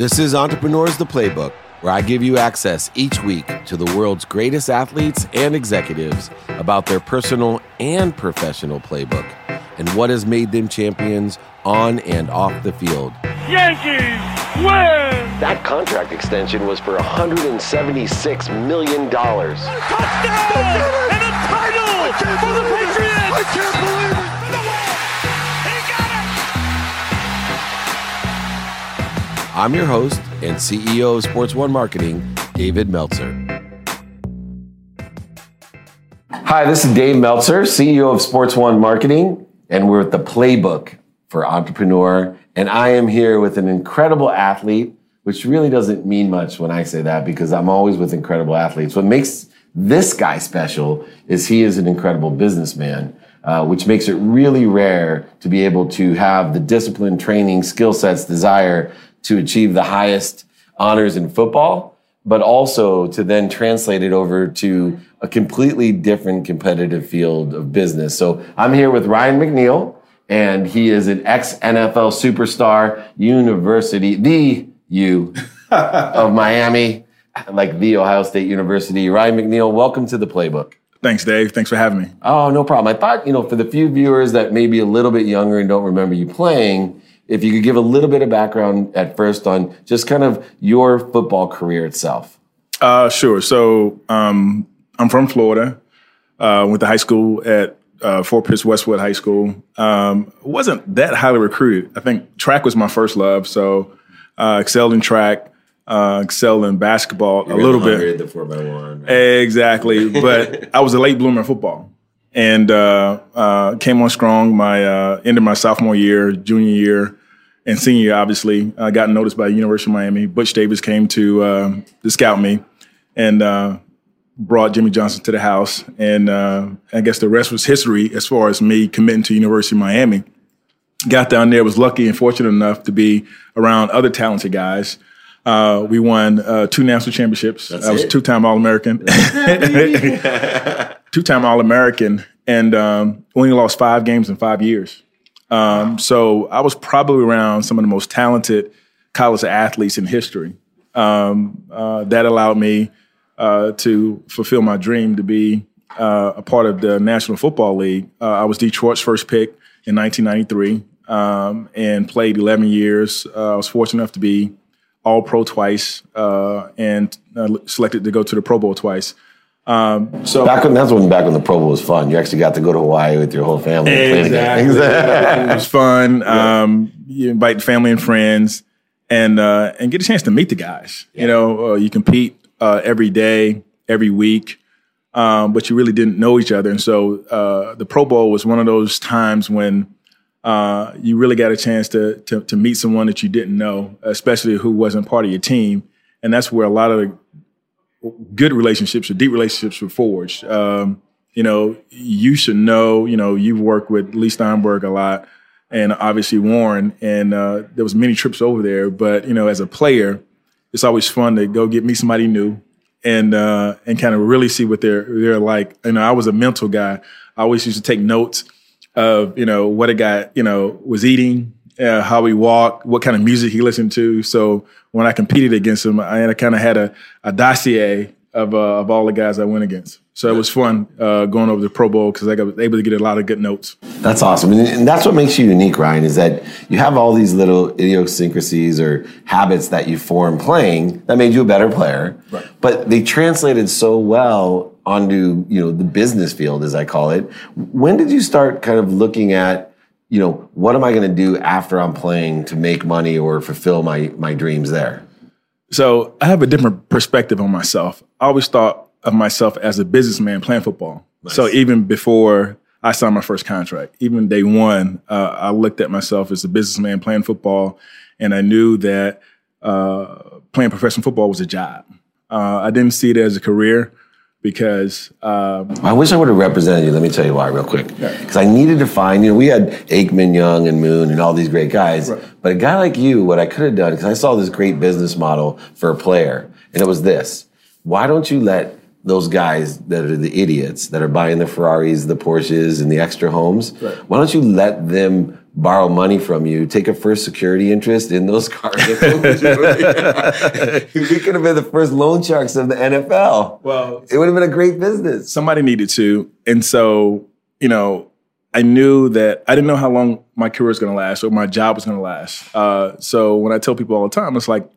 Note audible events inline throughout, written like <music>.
This is Entrepreneurs the Playbook, where I give you access each week to the world's greatest athletes and executives about their personal and professional playbook and what has made them champions on and off the field. Yankees win! That contract extension was for $176 million. Touchdown! And a title for the Patriots! I can't believe it! I'm your host and CEO of Sports One Marketing, David Meltzer. Hi, this is Dave Meltzer, CEO of Sports One Marketing, and we're at the Playbook for Entrepreneur. And I am here with an incredible athlete, which really doesn't mean much when I say that because I'm always with incredible athletes. What makes this guy special is he is an incredible businessman. Uh, which makes it really rare to be able to have the discipline, training, skill sets, desire to achieve the highest honors in football, but also to then translate it over to a completely different competitive field of business. So I'm here with Ryan McNeil, and he is an ex NFL superstar, University, the U of <laughs> Miami, like the Ohio State University. Ryan McNeil, welcome to the playbook. Thanks, Dave. Thanks for having me. Oh, no problem. I thought, you know, for the few viewers that may be a little bit younger and don't remember you playing, if you could give a little bit of background at first on just kind of your football career itself. Uh, sure. So um, I'm from Florida. Uh, went to high school at uh, Fort Pierce Westwood High School. Um, wasn't that highly recruited. I think track was my first love. So uh, excelled in track, uh, excelled in basketball You're a little bit. The four by one. right? Exactly. But <laughs> I was a late bloomer in football and uh, uh, came on strong my uh, end of my sophomore year, junior year, and senior year, obviously. I got noticed by University of Miami. Butch Davis came to, uh, to scout me and uh, brought Jimmy Johnson to the house. And uh, I guess the rest was history as far as me committing to University of Miami. Got down there, was lucky and fortunate enough to be around other talented guys. Uh, we won uh, two national championships. I was two time All American. two <laughs> time All American, and um, only lost five games in five years. Um, so I was probably around some of the most talented college athletes in history. Um, uh, that allowed me uh, to fulfill my dream to be uh, a part of the National Football League. Uh, I was Detroit's first pick in 1993 um, and played 11 years. Uh, I was fortunate enough to be All Pro twice uh, and selected to go to the Pro Bowl twice. Um, so Back when that's when back when the Pro Bowl was fun. You actually got to go to Hawaii with your whole family. and play the games. <laughs> it was fun. Um, you invite family and friends, and uh, and get a chance to meet the guys. You know, uh, you compete uh, every day, every week, um, but you really didn't know each other. And so uh, the Pro Bowl was one of those times when uh, you really got a chance to, to to meet someone that you didn't know, especially who wasn't part of your team. And that's where a lot of the good relationships or deep relationships were forged. Um, you know, you should know, you know, you've worked with Leigh Steinberg a lot and obviously Warren, and uh, there was many trips over there. But, you know, as a player, it's always fun to go get me somebody new and uh, and kind of really see what they're they're like. You know, I was a mental guy. I always used to take notes of, you know, what a guy, you know, was eating, uh, how he walked, what kind of music he listened to. So when I competed against him, I, I kind of had a, a dossier of uh, of all the guys I went against. So it was fun uh, going over the Pro Bowl because I was able to get a lot of good notes. That's awesome. And, and that's what makes you unique, Ryan, is that you have all these little idiosyncrasies or habits that you form playing that made you a better player. Right. But they translated so well onto, you know, the business field, as I call it. When did you start kind of looking at, you know, what am I going to do after I'm playing to make money or fulfill my, my dreams there? So I have a different perspective on myself. I always thought of myself as a businessman playing football. So even before I signed my first contract, even day one, uh, I looked at myself as a businessman playing football, and I knew that uh, playing professional football was a job. Uh, I didn't see it as a career because um, I wish I would have represented you. Let me tell you why, real quick. Because I needed to find, you know, we had Aikman, Young, and Moon, and all these great guys. But a guy like you, what I could have done, because I saw this great business model for a player, and it was this: Why don't you let those guys that are the idiots that are buying the Ferraris, the Porsches, and the extra homes? Why don't you let them borrow money from you, take a first security interest in those cars. we <laughs> could have been the first loan sharks of the NFL. Well, it would have been a great business. Somebody needed to. And so, you know, I knew that I didn't know how long my career was going to last or my job was going to last. Uh, so when I tell people all the time, it's like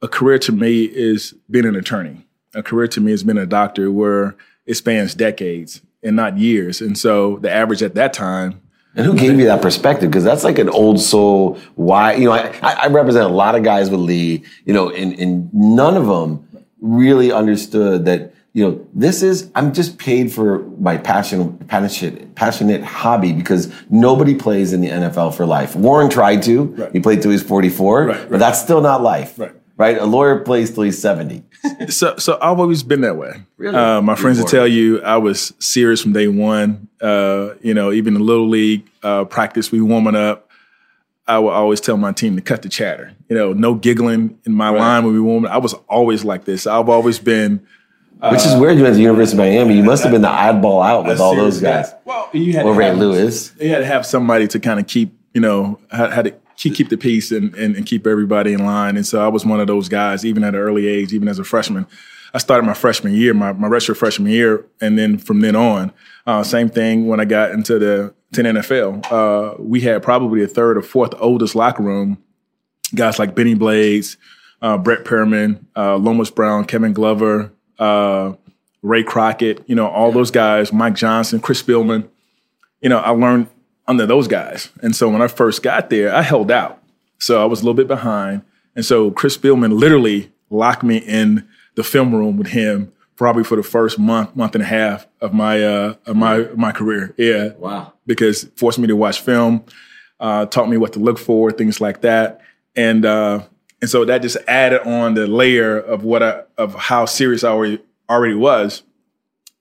a career to me is being an attorney. A career to me has been a doctor where it spans decades and not years. And so the average at that time and who gave you that perspective? Because that's like an old soul. Why you know I, I represent a lot of guys with Leigh. You know, and, and none of them really understood that. You know, this is I'm just paid for my passion, passionate, passionate hobby because nobody plays in the NFL for life. Warren tried to. Right. He played till he's 44, right, right. but that's still not life. Right. Right. A lawyer plays till he's 70. so, so I've always been that way. Really? Uh, my friends will tell you I was serious from day one. Uh, you know, even in little league uh, practice, we warming up. I would always tell my team to cut the chatter. You know, no giggling in my right. line when we warm. I was always like this. I've always been. Which is weird. You went to the University of Miami. You must have been the oddball out with all those guys. Well, you had over at Lewis. You had to have somebody to kind of keep. You know, had to keep, keep the peace and, and, and, keep everybody in line. And so I was one of those guys, even at an early age, even as a freshman. I started my freshman year, my, my redshirt freshman year, and then from then on, uh, same thing when I got into the to the NFL. Uh, we had probably a third or fourth oldest locker room. Guys like Bennie Blades, uh, Brett Perriman, uh, Lomas Brown, Kevin Glover, uh, Ray Crockett, you know, all those guys, Mike Johnson, Chris Spielman. You know, I learned under those guys. And so when I first got there, I held out. So I was a little bit behind. And so Chris Spielman literally locked me in the film room with him probably for the first month, month and a half of my uh, of my my career. Yeah. Wow. Because forced me to watch film, uh, taught me what to look for, things like that. And uh, and so that just added on the layer of what I, of how serious I already already was.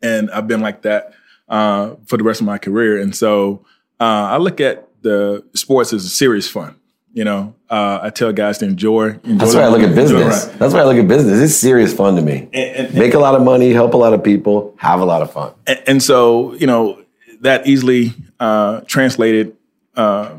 And I've been like that uh, for the rest of my career. And so uh, I look at the sports as a serious fun. You know, uh, I tell guys to enjoy. enjoy That's why I look at business. That's why I look at business. It's serious fun to me. And, and, Make a lot of money, help a lot of people, have a lot of fun. And, and so, you know, that easily uh, translated uh,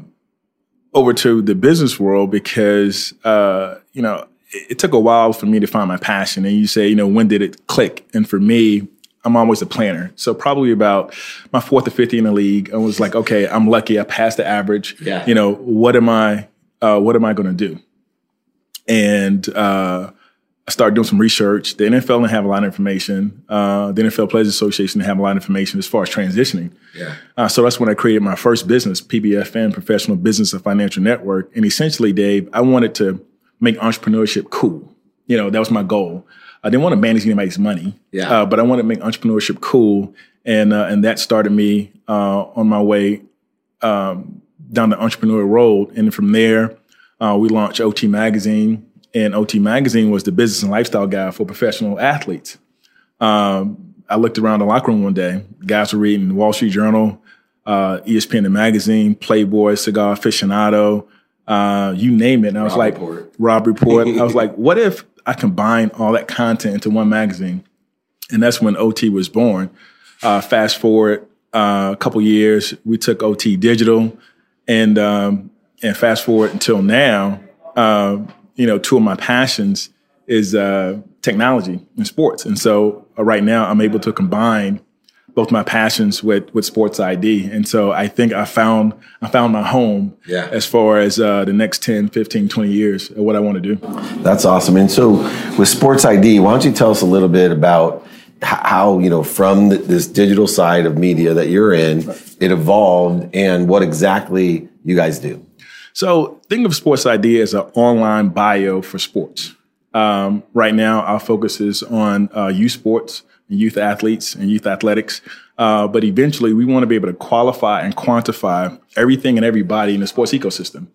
over to the business world because, uh, you know, it, it took a while for me to find my passion. And you say, you know, when did it click? And for me, I'm always a planner. So probably about my fourth or fifth in the league, I was like, okay, I'm lucky. I passed the average. Yeah. You know, what am I, uh, what am I going to do? And, uh, I started doing some research. The NFL didn't have a lot of information. Uh, the NFL Players Association didn't have a lot of information as far as transitioning. Yeah. Uh, so that's when I created my first business, PBFN, Professional Business and Financial Network. And essentially, Dave, I wanted to make entrepreneurship cool. You know, that was my goal. I didn't want to manage anybody's money. Yeah. Uh, but I wanted to make entrepreneurship cool, and uh, and that started me uh, on my way um, down the entrepreneurial road. And from there, uh, we launched OT Magazine, and OT Magazine was the business and lifestyle guide for professional athletes. Um, I looked around the locker room one day. Guys were reading the Wall Street Journal, uh, ESPN the magazine, Playboy, Cigar Aficionado, uh, you name it. And I was Robb like, Report. Robb Report. I was like, what if I combined all that content into one magazine, and that's when OT was born. Uh, fast forward uh, a couple years, we took OT digital, and um, and fast forward until now, uh, you know, two of my passions is uh, technology and sports, and so uh, right now I'm able to combine both my passions with with sports ID. And so I think I found I found my home yeah. as far as uh, the next 10, 15, 20 years of what I want to do. That's awesome. And so with sports ID, why don't you tell us a little bit about how, you know, from this digital side of media that you're in, it evolved and what exactly you guys do? So think of Sports ID as an online bio for sports. Um, right now, our focus is on uh, youth sports youth athletes and youth athletics. Uh, but eventually, we want to be able to qualify and quantify everything and everybody in the sports ecosystem.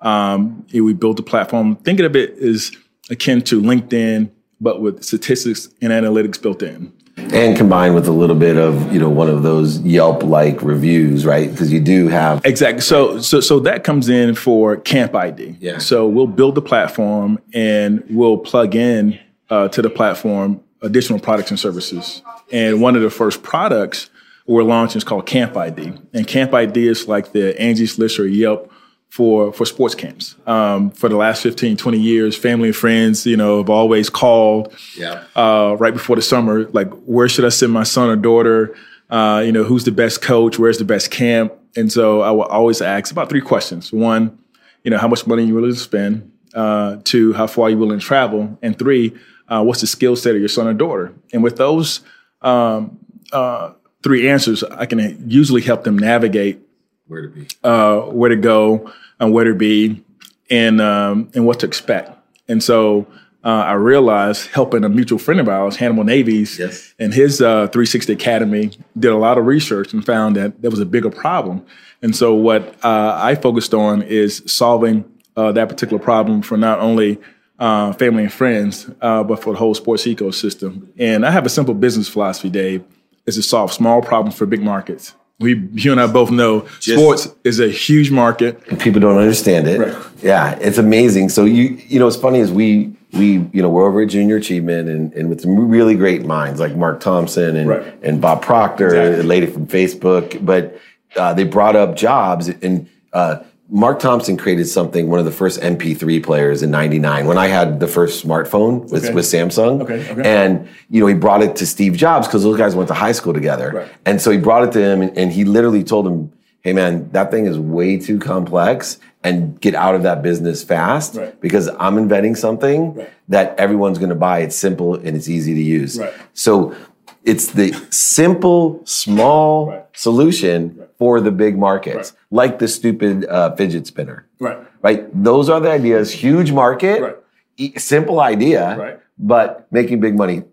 Um, we built a platform. Think of it as akin to LinkedIn, but with statistics and analytics built in. And combined with a little bit of you know one of those Yelp like reviews, right? Because you do have exactly. So so so that comes in for Camp ID. Yeah. So we'll build the platform and we'll plug in uh, to the platform additional products and services. And one of the first products we're launching is called Camp ID, and Camp ID is like the Angie's List or Yelp for for sports camps. Um, for the last 15, 20 years, family and friends, you know, have always called Yeah. uh, right before the summer, like where should I send my son or daughter? Uh, you know, who's the best coach? Where's the best camp? And so I will always ask about three questions. One, you know, how much money you willing to spend? Uh, two, how far you willing to travel? And three, uh, what's the skill set of your son or daughter? And with those um, uh, three answers, I can usually help them navigate Where to be? uh, where to go and where to be and um, and what to expect. And so uh, I realized helping a mutual friend of ours, Hannibal Navies, Yes. and his uh, 360 Academy did a lot of research and found that there was a bigger problem. And so what uh, I focused on is solving uh, that particular problem for not only uh, family and friends, uh, but for the whole sports ecosystem. And I have a simple business philosophy, Dave, is to solve small problems for big markets. We, you and I both know sports is a huge market. people don't understand it. Right. Yeah, it's amazing. So you you know, what's funny is we we you know we're over at Junior Achievement and, and with some really great minds like Mark Thompson and Right. and Bob Proctor, Exactly. a lady from Facebook, but uh, they brought up jobs and. Uh, Mark Thompson created something, one of the first MP3 players in 99 when I had the first smartphone with, Okay. with Samsung. Okay, okay. And, you know, he brought it to Steve Jobs because those guys went to high school together. Right. And so he brought it to him and, and he literally told him, hey man, that thing is way too complex and get out of that business fast Right. because I'm inventing something Right. that everyone's going to buy. It's simple and it's easy to use. So it's the simple, small solution for the big markets, like the stupid uh, fidget spinner. Right. Right. Those are the ideas. Huge market, Right. e- simple idea, Right. but making big money.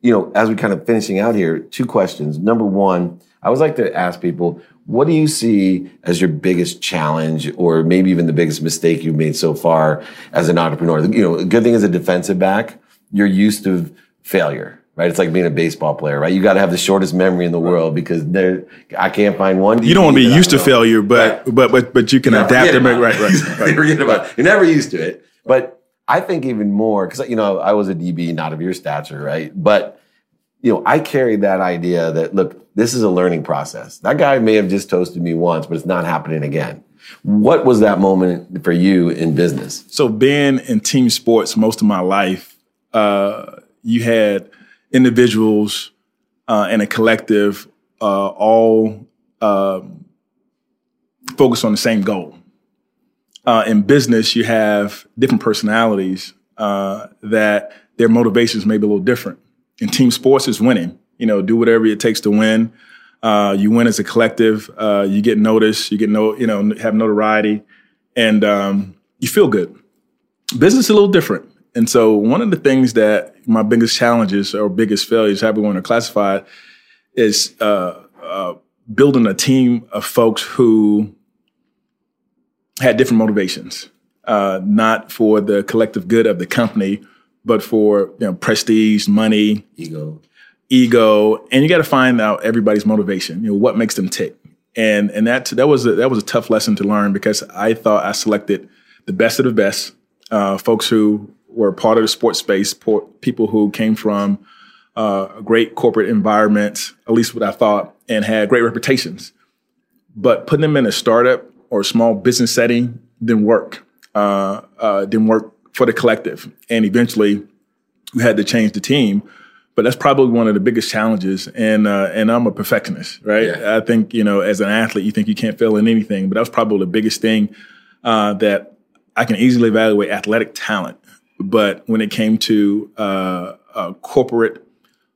You know, as we kind of finishing out here, two questions. Number one, I always like to ask people, what do you see as your biggest challenge or maybe even the biggest mistake you've made so far as an entrepreneur? You know, a good thing as a defensive back, you're used to failure, right? It's like being a baseball player, right? You got to have the shortest memory in the world because there, I can't find one. You don't want to be used to failure, but but but but you can adapt Forget and make right, right, <laughs> right. Forget about it. You're never used to it. But I think even more because you know I was a DB, not of your stature, right? But you know I carried that idea that look, this is a learning process. That guy may have just toasted me once, but it's not happening again. What was that moment for you in business? So being in team sports most of my life, uh, you had individuals uh, and a collective uh, all um, focused on the same goal. Uh, in business, you have different personalities uh, that their motivations may be a little different. In team sports, is winning. You know, do whatever it takes to win. Uh, you win as a collective. Uh, you get noticed. You get no, you know, have notoriety, and um, you feel good. Business is a little different. And so, one of the things that my biggest challenges or biggest failures, however we want to classify it, is uh, uh, building a team of folks who had different motivations, uh, not for the collective good of the company, but for you know, prestige, money, Ego. ego, and you got to find out everybody's motivation. You know what makes them tick, and and that that was a, that was a tough lesson to learn because I thought I selected the best of the best, uh, folks who were part of the sports space, people who came from uh, great corporate environment, at least what I thought, and had great reputations. But putting them in a startup or a small business setting didn't work. Uh, uh, didn't work for the collective, and eventually we had to change the team. But that's probably one of the biggest challenges. And uh, and I'm a perfectionist, right? Yeah. I think you know, as an athlete, you think you can't fail in anything, but that was probably the biggest thing uh, that I can easily evaluate athletic talent. But when it came to uh, uh, corporate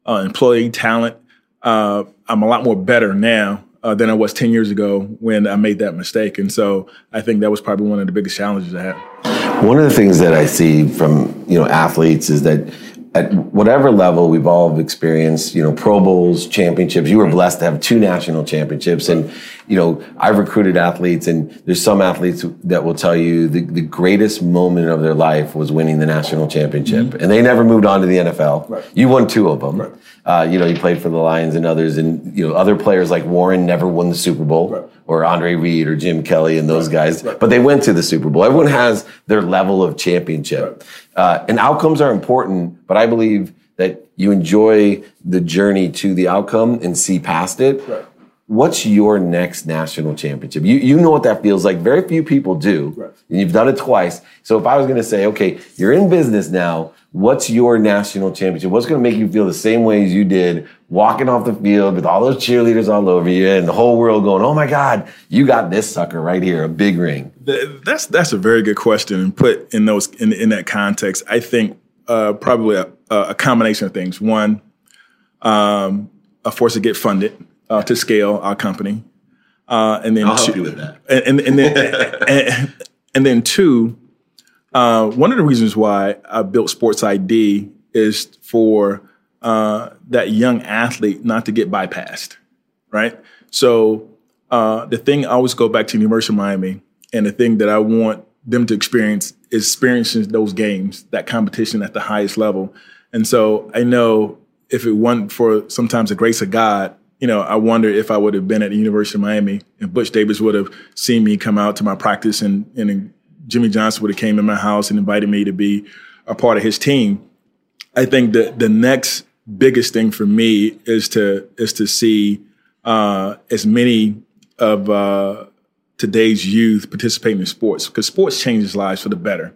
uh, employee talent, uh, I'm a lot more better now uh, than I was 10 years ago when I made that mistake. And so I think that was probably one of the biggest challenges I had. One of the things that I see from you know athletes is that at whatever level we've all experienced, you know, Pro Bowls, championships. You were blessed to have two national championships, and you know, I've recruited athletes, and there's some athletes that will tell you the, the greatest moment of their life was winning the national championship, and they never moved on to the NFL. You won two of them. Uh, you know, you played for the Lions and others, and you know, other players like Warren never won the Super Bowl, or Andre Reed or Jim Kelly and those guys, but they went to the Super Bowl. Everyone has their level of championship, uh, and outcomes are important. But I believe that you enjoy the journey to the outcome and see past it. What's your next national championship? You you know what that feels like. Very few people do. Right. And you've done it twice. So if I was going to say, okay, you're in business now, what's your national championship? What's going to make you feel the same way as you did walking off the field with all those cheerleaders all over you and the whole world going, "Oh my god, you got this sucker right here, a big ring." That's that's a very good question and put in those in in that context. I think uh, probably a, a, combination of things. One, um, a force to get funded uh, to scale our company, uh, and then I'll two, help you with that. And, and, and then <laughs> and, and, then two, uh, one of the reasons why I built Sports ID is for uh, that young athlete not to get bypassed, right? So uh, the thing I always go back to the University of Miami, and the thing that I want them to experience is experiencing those games, that competition at the highest level. And so I know if it wasn't for sometimes the grace of God, you know, I wonder if I would have been at the University of Miami and Butch Davis would have seen me come out to my practice and, and Jimmy Johnson would have came in my house and invited me to be a part of his team. I think that the next biggest thing for me is to is to see uh, as many of uh, today's youth participating in sports because sports changes lives for the better.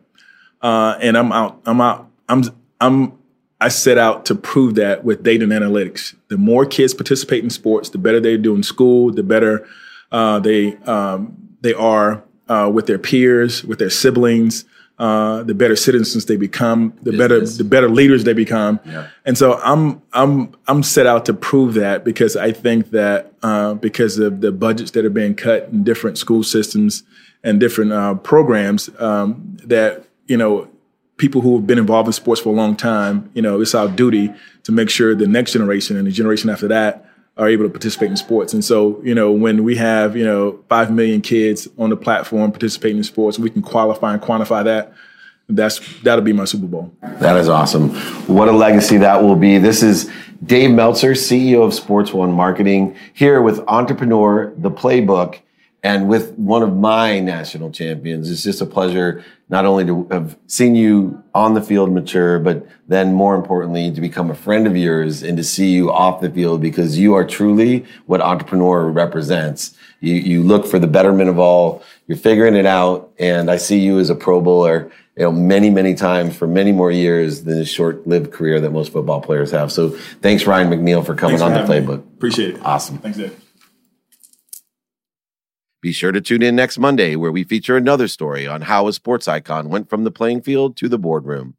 Uh, and I'm out. I'm out. I'm I'm I set out to prove that with data and analytics. The more kids participate in sports, the better they do in school, the better uh, they um, they are uh, with their peers, with their siblings. Uh, the better citizens they become, the Business. better the better leaders they become. Yeah. And so I'm I'm I'm set out to prove that because I think that uh, because of the budgets that are being cut in different school systems and different uh, programs, um, that you know people who have been involved in sports for a long time, you know, it's our duty to make sure the next generation and the generation after that are able to participate in sports. And so, you know, when we have, you know, 5 million kids on the platform participating in sports, we can qualify and quantify that. That's that'll be my Super Bowl. That is awesome. What a legacy that will be. This is Dave Meltzer, CEO of Sports One Marketing, here with Entrepreneur, the Playbook and with one of my national champions. It's just a pleasure not only to have seen you on the field mature, but then more importantly, to become a friend of yours and to see you off the field because you are truly what entrepreneur represents. You, you look for the betterment of all. You're figuring it out. And I see you as a pro bowler, you know, many, many times for many more years than the short lived career that most football players have. So thanks, Ryan McNeil, for coming thanks on the playbook. Me. Appreciate it. Awesome. Thanks, Dave. Be sure to tune in next Monday where we feature another story on how a sports icon went from the playing field to the boardroom.